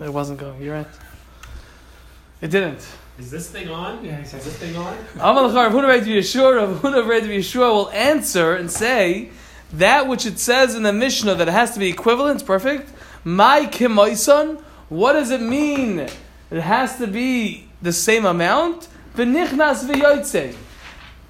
It wasn't going. You're right. It didn't. Is this thing on? Yeah, Is this thing on? Amalachar Rav Huna Red Yeshua, Rav Huna Red Yeshua will answer and say that which it says in the Mishnah that it has to be equivalent, perfect. My kimoison, what does it mean? It has to be the same amount. V'nichnas v'yoytze.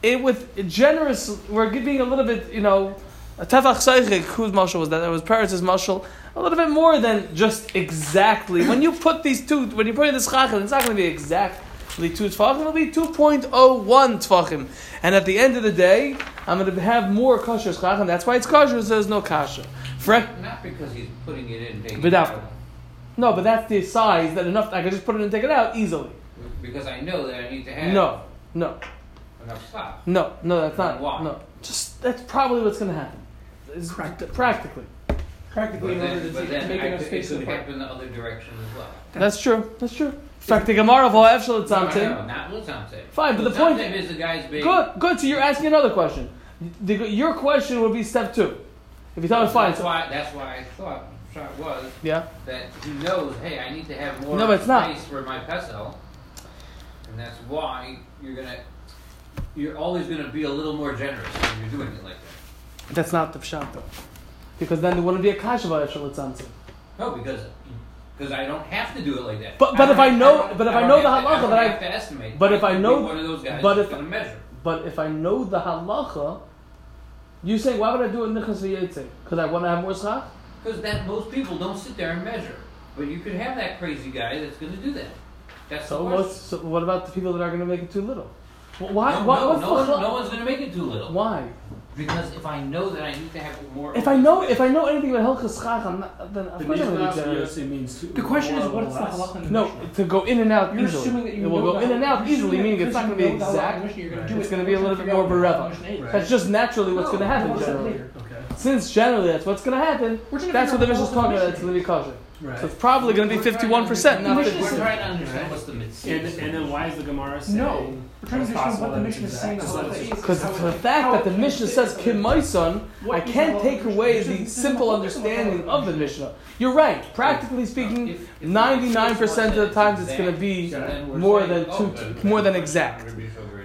It with generous. We're giving a little bit, you know. A tefach seichik. Whose mashal was that? That was Paris' mashal. A little bit more than just exactly. When you put these two, when you put in the schachel, it's not going to be exactly two tefachim. It'll be two point oh one tefachim. And at the end of the day, I'm going to have more kosher schachel. That's why it's kosher. So there's no kasha. Fre- Not because he's putting it in, taking But it out. no, but that's the size that enough. I can just put it in and take it out easily. Because I know that I need to have No, no, enough stock. no, no. That's not. Why? No, just that's probably what's going to happen. It's Practically. practically. Practically, But in order then, to but take- make enough could, it space in the park. happen the other direction as well. That's true. That's true. In fact, the Gemara of Ha'ef Shel Tzamtim- no, not Lutzamte. Fine, but the point- is the guy's being. Good, good. So you're asking another question. The, your question would be step two. If you tell me fine, That's so why. That's why I thought shot was yeah, that he knows. Hey, I need to have more No, but it's not. space for my pesel, and that's why you're gonna. You're always gonna be a little more generous when you're doing it like that. that's not the pshat though, because then there wouldn't be a kasha Ha'ef Shel Tzamtim. No, because because I don't have to do it like that. But- but if I know- don't- but if I I know the halacha that I- have to estimate. but if I know- one of those guys but if- gonna measure. But if I know the halacha, you say why would I do it nichas? Because I want to have more schach. Because that most people don't sit there and measure. But you could have that crazy guy that's going to do that. That's So, what's, so what about the people that are going to make it too little? Why? no, why no, what's no, one, no one's going to make it too little. Why? Because if I know that I need to have more. If I know if I know anything about hilchas schach, I'm not, then of The course I'm going to be generous. Yossi means The question is, what's the halacha No, to go in and out You're easily. assuming that you it will go in and out easily, meaning it's not going to be know the halacha in the exact. Mishnah, you're gonna Right. do It's going to be a little bit more out what the bereva. Mishnah is. Right. That's just naturally what's going to happen we'll do that generally. Since generally that's what's going to happen, We're trying to that's what the figure out Mishnah's talking about. It's going to be kosher. Right. So it's probably going to be We're trying to 51%, not understand- 50. We're trying to understand what's the mitzvah. And, and then why is the Gemara saying? No. We're trying to understand what the Mishnah is saying exact? about So it. it's- Because for the fact that the Mishnah says Kimaisan, I can't take away the simple understanding of the Mishnah. You're right. Practically speaking, If- if the 99% of the times it's going to be exact, then we're more than oh, two, then- more than exact.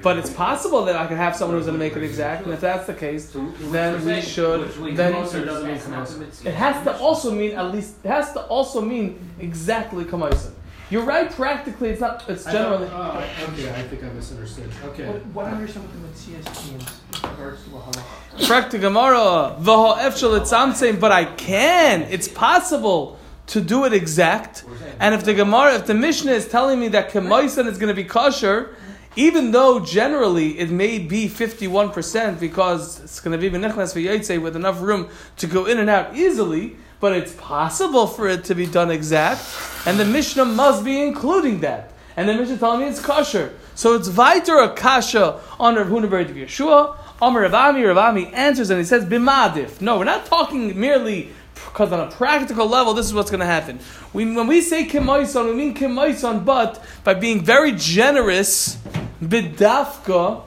But it's possible that I can have someone who's going to make it exact, and if that's the case, then we're we saying- should- then- closer doesn't mean that's not closer. the mitzvah. it has to also mean at least it has to also mean exactly Kamaisan. You're right. Practically, it's not. It's generally. oh, okay, I think I misunderstood. Okay. What, what I understand what the Matthias means in regards to a halacha. Practic Gemara, v'ha'ef shel etzamtzem, but I can. It's possible to do it exact. And if the Gemara, if the Mishnah is telling me that Kemaisan is going to be kosher, even though generally it may be 51% because it's going to be Benichnas v'yotze with enough room to go in and out easily, but it's possible for it to be done exact, and the Mishnah must be including that. And the Mishnah telling me it's kosher. So it's Viter a kasha on Rav Huna Bar Yeshua. Amar Ravami, Ravami answers and he says, Bimadif. No, we're not talking merely because on a practical level, this is what's going to happen. We, when we say Kimoison, we mean Kimoison, but by being very generous, Bidafka,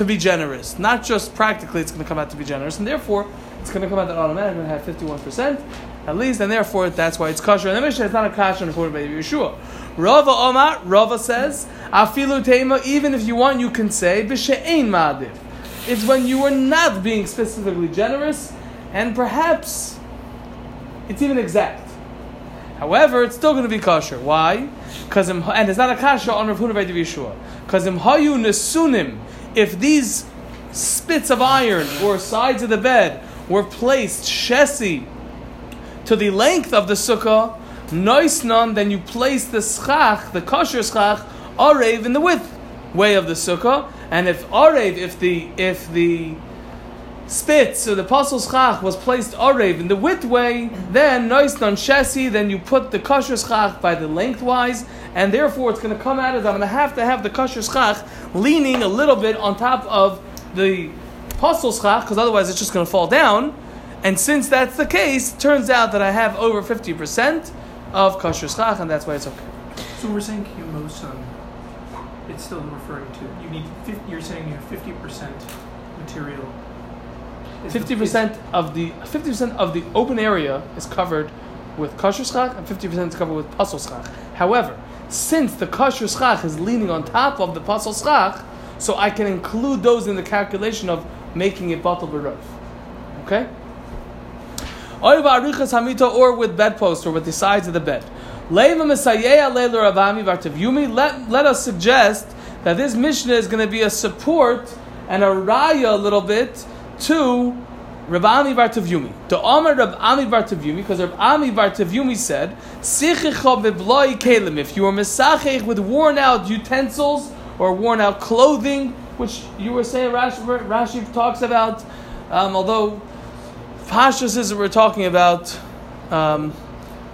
to be generous. Not just practically, it's going to come out to be generous, and therefore, it's going to come out that automatically have 51%, at least, and therefore, that's why it's kosher. And the Mishnah is not a kosher according by Yeshua. Rava Omar, Rava says, Afilu Tema, even if you want, you can say, B'she'ein Ma'adiv. It's when you are not being specifically generous, and perhaps it's even exact. However, it's still going to be kosher. Why? Because and it's not a kasha on Rav Huna by. Because im hayu nesunim, if these spits of iron or sides of the bed were placed shesi to the length of the sukkah, noisnon, then you place the schach, the kosher schach, arev in the width way of the sukkah. And if arev, if the if the spits or the apostle schach was placed arev in the width way, then noisnon shesi, then you put the kosher schach by the lengthwise, and therefore it's going to come out as I'm going to have to have the kosher schach leaning a little bit on top of the apostle schach, because otherwise it's just going to fall down. And since that's the case, turns out that I have over 50% of kosher schach, and that's why it's okay. So we're saying Kimosan, it's still referring to, you need, 50, you're saying you have 50% material fifty percent of the fifty percent of the open area is covered with kosher schach, and fifty percent is covered with pasul schach. However, since the kosher schach is leaning on top of the pasul schach, so I can include those in the calculation of making it batal berov. Okay. Oy va'arichas hamita, or with bedpost, or with the sides of the bed. Leiva Messiah Leila Ravami Vartavyumi. Let let us suggest that this Mishnah is going to be a support and a raya a little bit to Rabami Vartavyumi. To Amar Rabami Vartavyumi, because Rabami Vartavyumi said, "Sichicha bebloi kelim." If you are mesachech with worn out utensils or worn out clothing, which you were saying Rashi, Rashi talks about, um, although Pashas is we're talking about, um,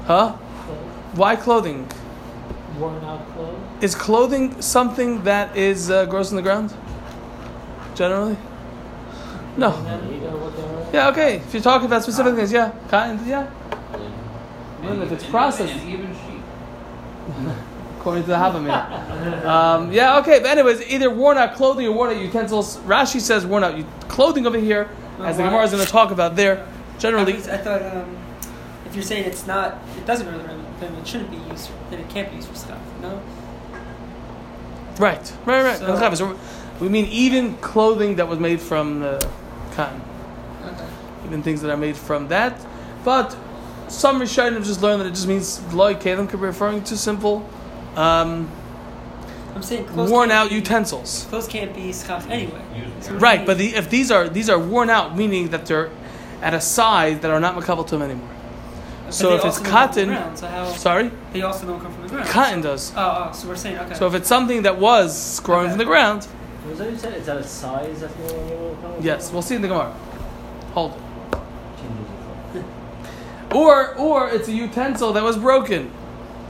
huh? Why clothing? Worn out clothes. Is clothing something that is uh, gross in the ground? Generally? No. You know what? Yeah, okay. If you're talking about specific things, yeah. Cotton, yeah. Well, if it's processed. even sheep. According to the Havamir. um, yeah, okay. But anyways, either worn out clothing or worn out utensils. Rashi says worn out clothing over here, as the Gemara is going to talk about there. Generally, I, was- I thought um, if you're saying it's not, it doesn't really, then it shouldn't be used. Then it can't be used for stuff. No. right, right, right. So- So, we mean even clothing that was made from uh, cotton. Even things that are made from that. But some Rishonim just learned that it just means loy kalim could be referring to simple, um, I'm saying clothes worn out be, utensils. Clothes can't be schach anyway. Use So it. Right, but the, if these are these are worn out, meaning that they're at a size that are not makabel to them anymore. But So if it's also don't come from the cotton, ground, so how sorry, they also don't come from the ground. cotton does. Oh, oh, so we're saying okay. So if it's something that was growing Okay. from the ground, Was that you said? Is that a size that's more more- yes, we'll see in the Gemara. Hold it. Or or it's a utensil that was broken.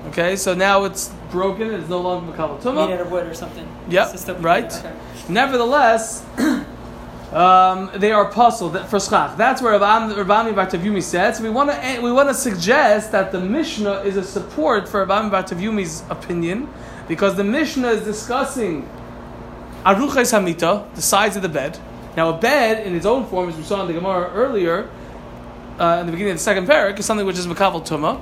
Okay, so now it's broken. It's no longer makabel made out of wood or something. Yep, It's right. Okay. Nevertheless, um, they are puzzled that- for schach. That's where Rabbi Rabbi Bartavyumi said. So we want to we want to suggest that the Mishnah is a support for Rabbi Bartavyumi's opinion because the Mishnah is discussing aruchas hamita, the sides of the bed. Now, a bed in its own form, as we saw in the Gemara earlier, uh, in the beginning of the second parak, is something which is makabel tuma.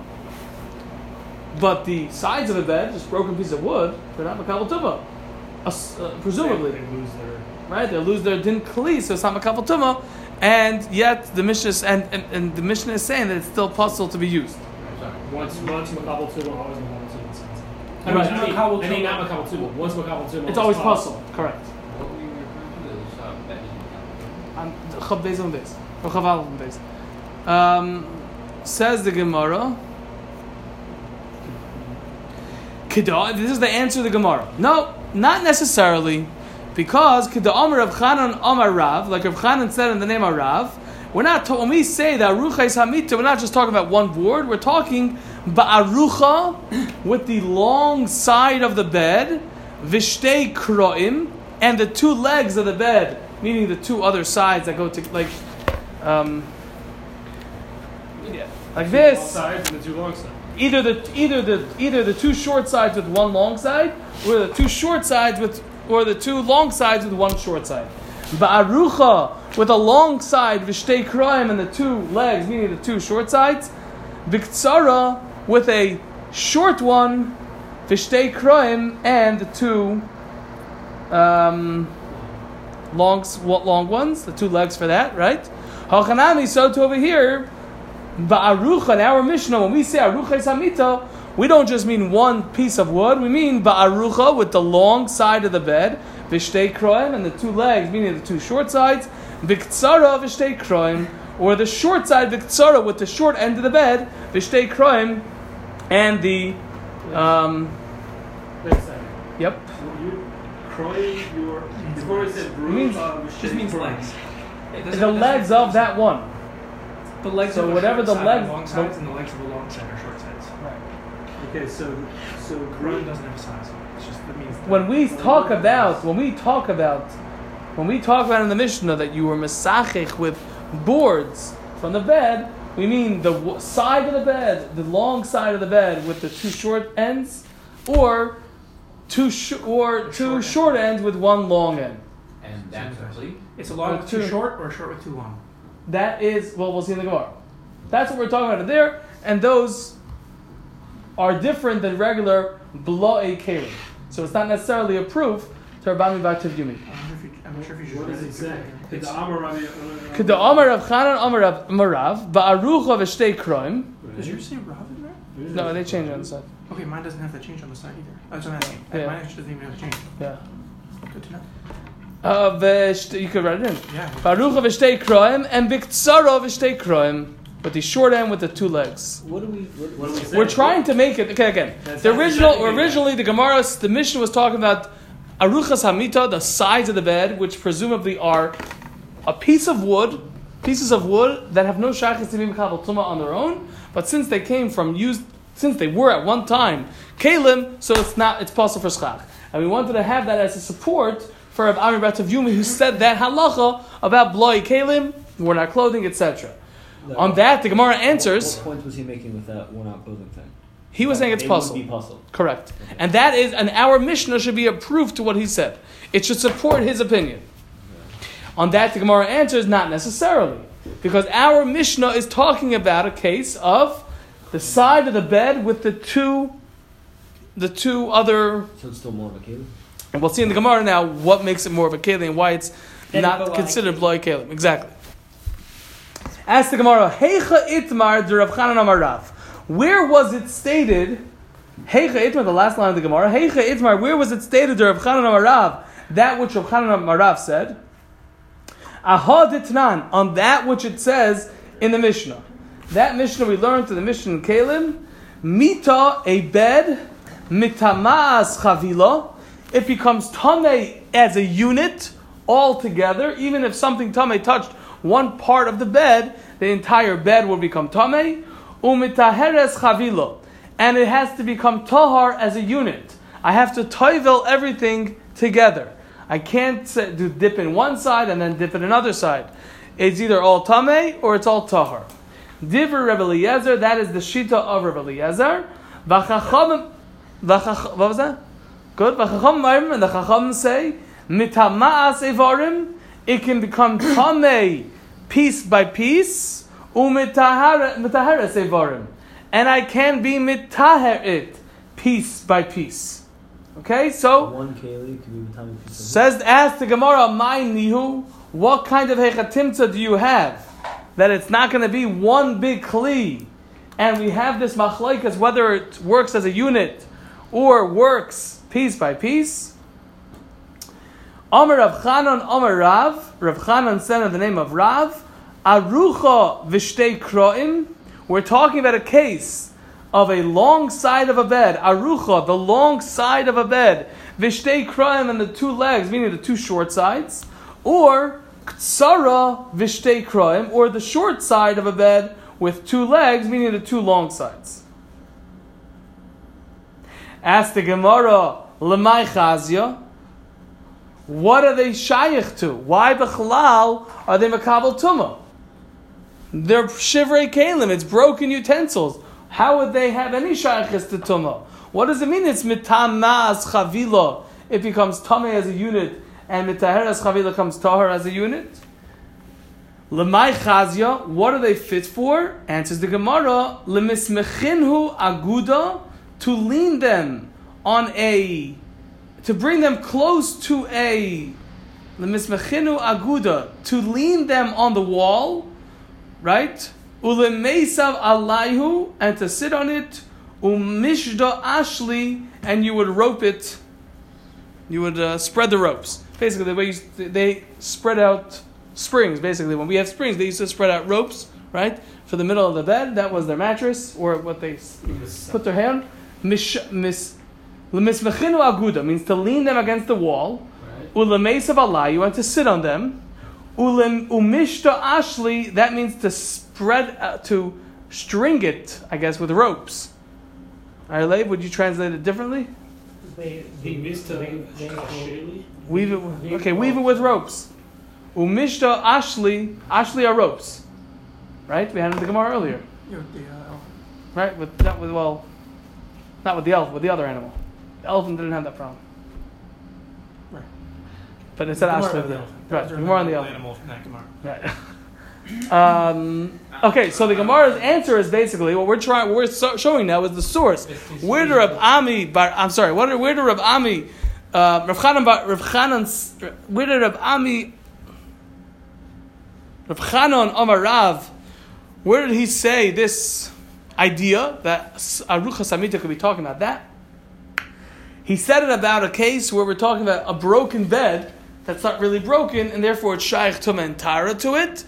But the sides of the bed, just broken piece of wood, they're not makabel tuma. As- uh, presumably, They, they lose their. right? They lose their din kli, so it's not makabel tuma, and yet the Mishnah is, and, and, and the Mishnah is saying that it's still possible to be used. Once, once Makabal Tuba, always Makabal Tuba. it sounds like. I Right. mean, I mean, Makabal I mean, Tuba. not Makabal Tuba. Once Makabal Tuba. It's always possible, correct. What were you referring to? Uh, bed? On Chav Beis on or Chav Aleph. Um, says the Gemara. This is the answer to the Gemara. No, not necessarily, because Kida Amar Rav Chanan Amar Rav, like Rav Chanan said in the name of Rav, we're not when we say that Arucha is Hamita, we're not just talking about one board. We're talking Ba'arucha with the long side of the bed, Vishtei Kroim, and the two legs of the bed, meaning the two other sides that go to like, um, yeah, like this sides and the two long sides. either the either the either the two short sides with one long side, or the two short sides with or the two long sides with one short side. Ba'arucha with a long side, v'shtei kroim, and the two legs, meaning the two short sides. Biktsara with a short one, v'shtei kroim, and the two um, long long ones, the two legs for that, right? Hachanami, so to over here, Ba'arucha, in our Mishnah, when we say Arucha Samita, we don't just mean one piece of wood, we mean Ba'arucha with the long side of the bed, Vishtei Kroim, and the two legs, meaning the two short sides, Viktsara Vishtei Kroim, or the short side Viktsara with the short end of the bed, Vishtei Kroim, and the, um, Wait a second. yep, You, Croy, your. Before it said brood, means- uh, Just means legs. It the legs of that one. The legs So of whatever the legs- long sides and the legs of the long side are short sides. Right. Okay, so so Crown doesn't have a size. It's just that means when we talk about when we talk about when we talk about in the Mishnah that you were mesachich with boards from the bed, we mean the side of the bed, the long side of the bed with the two short ends, or two sh- or two short ends with one long end. And that's complete. it's a long Or with too two- short or short with too long. that is well, we'll see in the Gemara. That's what we're talking about there, and those are different than regular blo'e kelim. So it's not necessarily a proof to Rabbi Batav Yumi. I'm not sure if you, I'm sure if you What should read it say? The Amar Rabbi- Could the Amar of Chanan Amar of Marav ba'arucha v'shtei kroim? Does yours say Rav in there? No, they changed on the side. Okay, mine doesn't have that change on the side either. That's what I'm asking. Yeah. Mine actually doesn't even have a change. Yeah. Good to know. Uh, v'sht- you could write it in. Yeah. Baruch v'shtei kroim and biktsara v'shtei kroim. With the short end with the two legs. What do we? What, What do we say? We're trying to make it okay again. That's The original, originally, the Gemara, the Mishnah was talking about aruchas hamita, the sides of the bed, which presumably are a piece of wood, pieces of wood that have no shaykhis to be tuma on their own, but since they came from used, since they were at one time kalim, so it's not, it's possible for schach. And we wanted to have that as a support for Rav Amir Batav Yumi, who said that halacha about bloy kalim, we're not clothing, etc. On that, the Gemara answers. What, point was he making with that out clothing thing? He was saying it's It puzzle. would be. Correct. And that is, and our Mishnah should be a proof to what he said. It should support his opinion. On that, the Gemara answers, not necessarily. Because our Mishnah is talking about a case of the side of the bed with the two, the two other, So it's still more of a kid. and we'll see in the Gemara now what makes it more of a kelim and why it's Then not bloy considered bloy kelim. Exactly. Ask the Gemara, Heicha itmar de Rav Chanan Amar Rav. Where was it stated? Heicha itmar, the last line of the Gemara. Heicha itmar, where was it stated to Rav Chanan Amar Rav? That which Rav Chanan Amar Rav said. Aha ditnan, on that which it says in the Mishnah. That Mishnah we learned to the Mishnah in Kalim. Mita, a bed, mitamas chavila. It becomes tame as a unit all together. Even if something tame touched one part of the bed, the entire bed will become tame. Umitaheres chavila. And it has to become tahar as a unit. I have to toivel everything together. I can't do dip in one side and then dip in another side. It's either all tame or it's all tahar. Divr Rebbe that is the shita of Rebbe Eliezer. V'chacham, v'chach, what was that? Good. V'chacham ma'arim, and the chacham say, it can become tame piece by piece, And I can be mitaher it piece by piece. Okay, so One keli could be piece Says, ask the Gemara, my nihu, what kind of hechatimta do you have? That it's not going to be one big kli. And we have this machlaikas, whether it works as a unit or works piece by piece. Amar Rav Chanan, Amar Rav. Rav Chanan said in the name of Rav, Arucha v'shtei kroim. We're talking about a case of a long side of a bed. Arucha, the long side of a bed. V'shtei kroim and the two legs, meaning the two short sides. Or ktsara v'shtei kroim, or the short side of a bed with two legs, meaning the two long sides. Ask the Gemara, Lemai Chazia, what are they shaykh to? Why bechlal are they makabel tuma? They're shivrei kalim. It's broken utensils. How would they have any shaykhis to tuma? What does it mean? It's mitamaz chavila. It becomes tame as a unit, and mitaheres chavila comes tahar as a unit. Lemai chazia. What are they fit for? Answers the Gemara. Lemismechinhu aguda to lean them on a to bring them close to a lemismechinu aguda to lean them on the wall, right? Ulemeisav alayhu and to sit on it. Umishda ashli and you would rope it. You would uh, spread the ropes. Basically, the way you, they spread out springs. Basically, when we have springs, they used to spread out ropes, right, for the middle of the bed. That was their mattress or what they put their hand. Mish, mis, aguda means to lean them against the wall. Ulemesav alayu and to sit on them. Ulem umishta ashli that means to spread uh, to string it, I guess, with ropes. Alright, would you translate it differently? They, missed a they, they. Weave it. Okay, weave it with ropes. Umishta ashli ashli are ropes, right? We had it in the Gemara earlier, you know, the, uh, right? With not with well, not with the elf, with the other animal. The elephant didn't have that problem. But it said Gemara ashli. of the there. elephant. Right, are Gemara on the the elephant. animal, not Gemara. Right. Um, okay, so the Gemara's answer is basically what we're trying. What we're so, showing now is the source. Where did Rav Ami? Bar, I'm sorry. What? Where did Rav Ami? Uh, Rav Chanan, Rav where did Rav Ami? Rav Chanan Amar Rav. Where did he say this idea that Arucha Samita could be talking about that? He said it about a case where we're talking about a broken bed that's not really broken, and therefore it's shaykh tum and tara to it.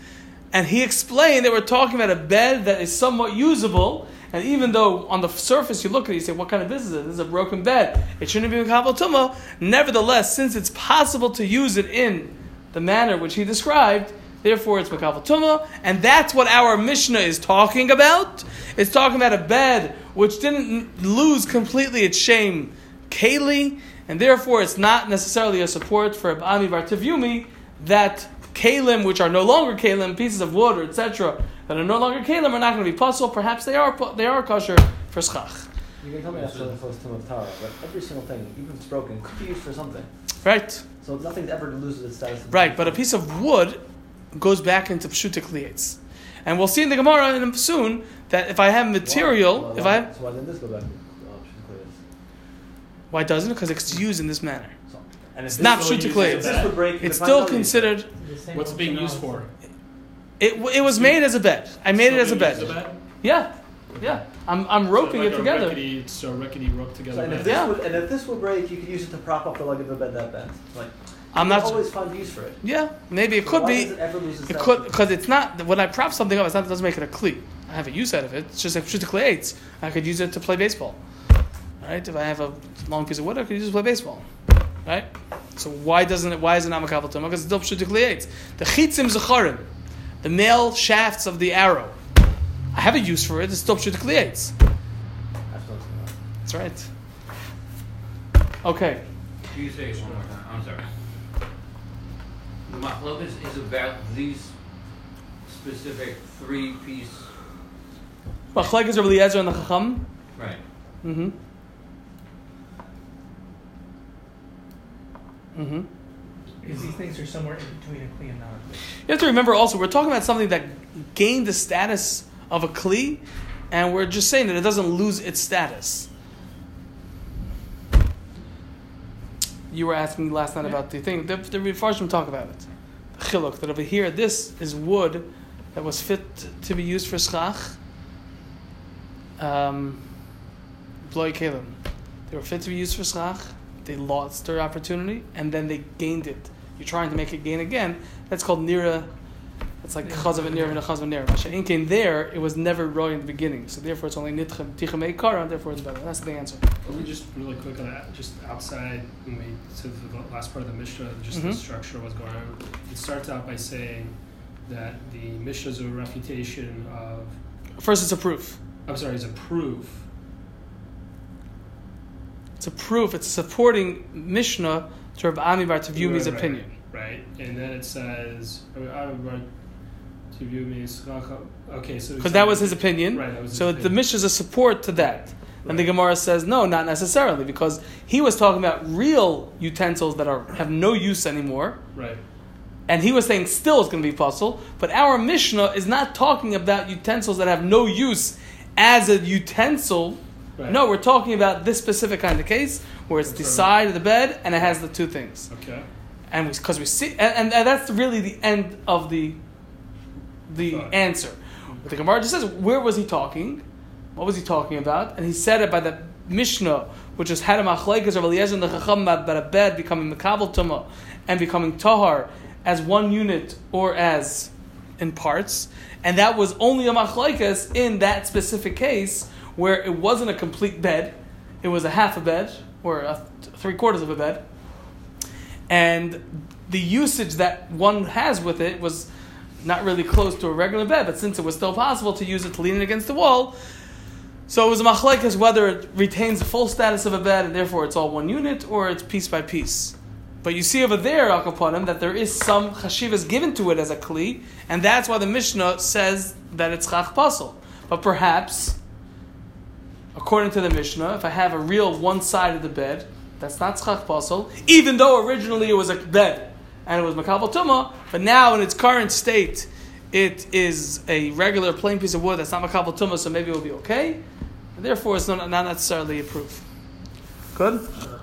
And he explained that we're talking about a bed that is somewhat usable, and even though on the surface you look at it, you say, "What kind of business is it? This is a broken bed. It shouldn't be kabel tuma." Nevertheless, since it's possible to use it in the manner which he described, therefore it's makabel tuma, and that's what our Mishnah is talking about. It's talking about a bed which didn't lose completely its shame keli, and therefore it's not necessarily a support for Ami Bar Tavyumi that kalim, which are no longer kalim, pieces of wood or etc., that are no longer kalim, are not going to be puzzle. Perhaps they are pu- they are kosher for schach. You can tell me that's the first tomb of Tara, but every single thing, even if it's broken, could be used for something. Right, So nothing's ever loses its status. right. But a piece of wood goes back into pshuta kliyates. And we'll see in the Gemara in soon that if I have material, Why- if why- I So why didn't this go back to Shuklayas? Why doesn't it? Because it's used in this manner. And It's not would- pshuta if kliyates. this It's still considered. What's it being used for? It, it was made as a bed. I made it as a bed. used bed? Yeah, yeah. I'm, I'm roping So like it together. Rickety, so rickety rope So, together and if this Yeah. would, and if this would break, you could use it to prop up the leg of a bed that bends. Like I'm not. always find use for it. Yeah, maybe it So could why be. does it ever lose its It could because it's not when I prop something up. It's not it doesn't make it a cleat. I have a use out of it. It's just like shoot the clay eights. I could use it to play baseball. Right? If I have a long piece of wood, I could to play baseball. Right? So why doesn't it? Why is it not makabel tumah? Because it's still shoot the clay eights. The chitzim zacharim, the male shafts of the arrow. I have a use for it. It's still shoot the clay eights. Absolutely not. That's right. Okay. Can you say it one more time? I'm sorry. The machlokas is about these specific three piece. Machlekes Rabbi Eliezer and the Chacham. Right. Mm-hmm. Mm-hmm. Because these things are somewhere in between a kli and non kli. You have to remember also, we're talking about something that gained the status of a Kli, and we're just saying that it doesn't lose its status. You were asking last night about the thing. The, the Mefarshim talk about it. The chiluk, that over here, this is wood that was fit to be used for schach. Um, Bloy. They were fit to be used for schach. They lost their opportunity, and then they gained it. You're trying to make it gain again. That's called nira. It's like chazav and nira and chazav and nira. Masha inkein there, it was never roy in the beginning, so therefore it's only nitchem tichem eikara, and therefore it's better. That's the answer. Let me just really quick on that, just outside when we to the last part of the Mishnah, just the Mhm. structure was going on. It starts out by saying that the Mishnah is a refutation of First, it's a proof. I'm sorry, it's a proof. It's a proof. It's a supporting Mishnah to Rabbi Ami Bar Tavyumi's Right, right, opinion. Right. And then it says to view me Okay, so Because that was his opinion. Right, that was his so the. Mishnah is a support to that. And the Gemara says, no, not necessarily, because he was talking about real utensils that are have no use anymore. Right. And he was saying still it's going to be puzzle. But our Mishnah is not talking about utensils that have no use as a utensil. Right. No, we're talking about this specific kind of case where it's the That's side of the bed and it has the two things. Okay. And because we, see, and, and, and that's really the end of the the Fine. answer. But the Gemara just says, where was he talking? What was he talking about? And he said it by the Mishnah, which is had a machlekes of Eliezer and the Chacham about a bed becoming mekabel tuma and becoming tahar as one unit or as in parts, and that was only a machlekes in that specific case where it wasn't a complete bed, it was a half a bed or a th- three quarters of a bed, and the usage that one has with it was not really close to a regular bed, but since it was still possible to use it to lean it against the wall, so it was a machlekes whether it retains the full status of a bed and therefore it's all one unit or it's piece by piece. But you see over there, Al Kaponim, that there is some chashivas given to it as a kli, and that's why the Mishnah says that it's chach. But perhaps, according to the Mishnah, if I have a real one side of the bed, that's not chach pasel, even though originally it was a bed and it was makabel tuma, but now in its current state, it is a regular plain piece of wood that's not makabel tumah, so maybe it will be okay. And therefore, it's not, not necessarily a proof. Good. Uh,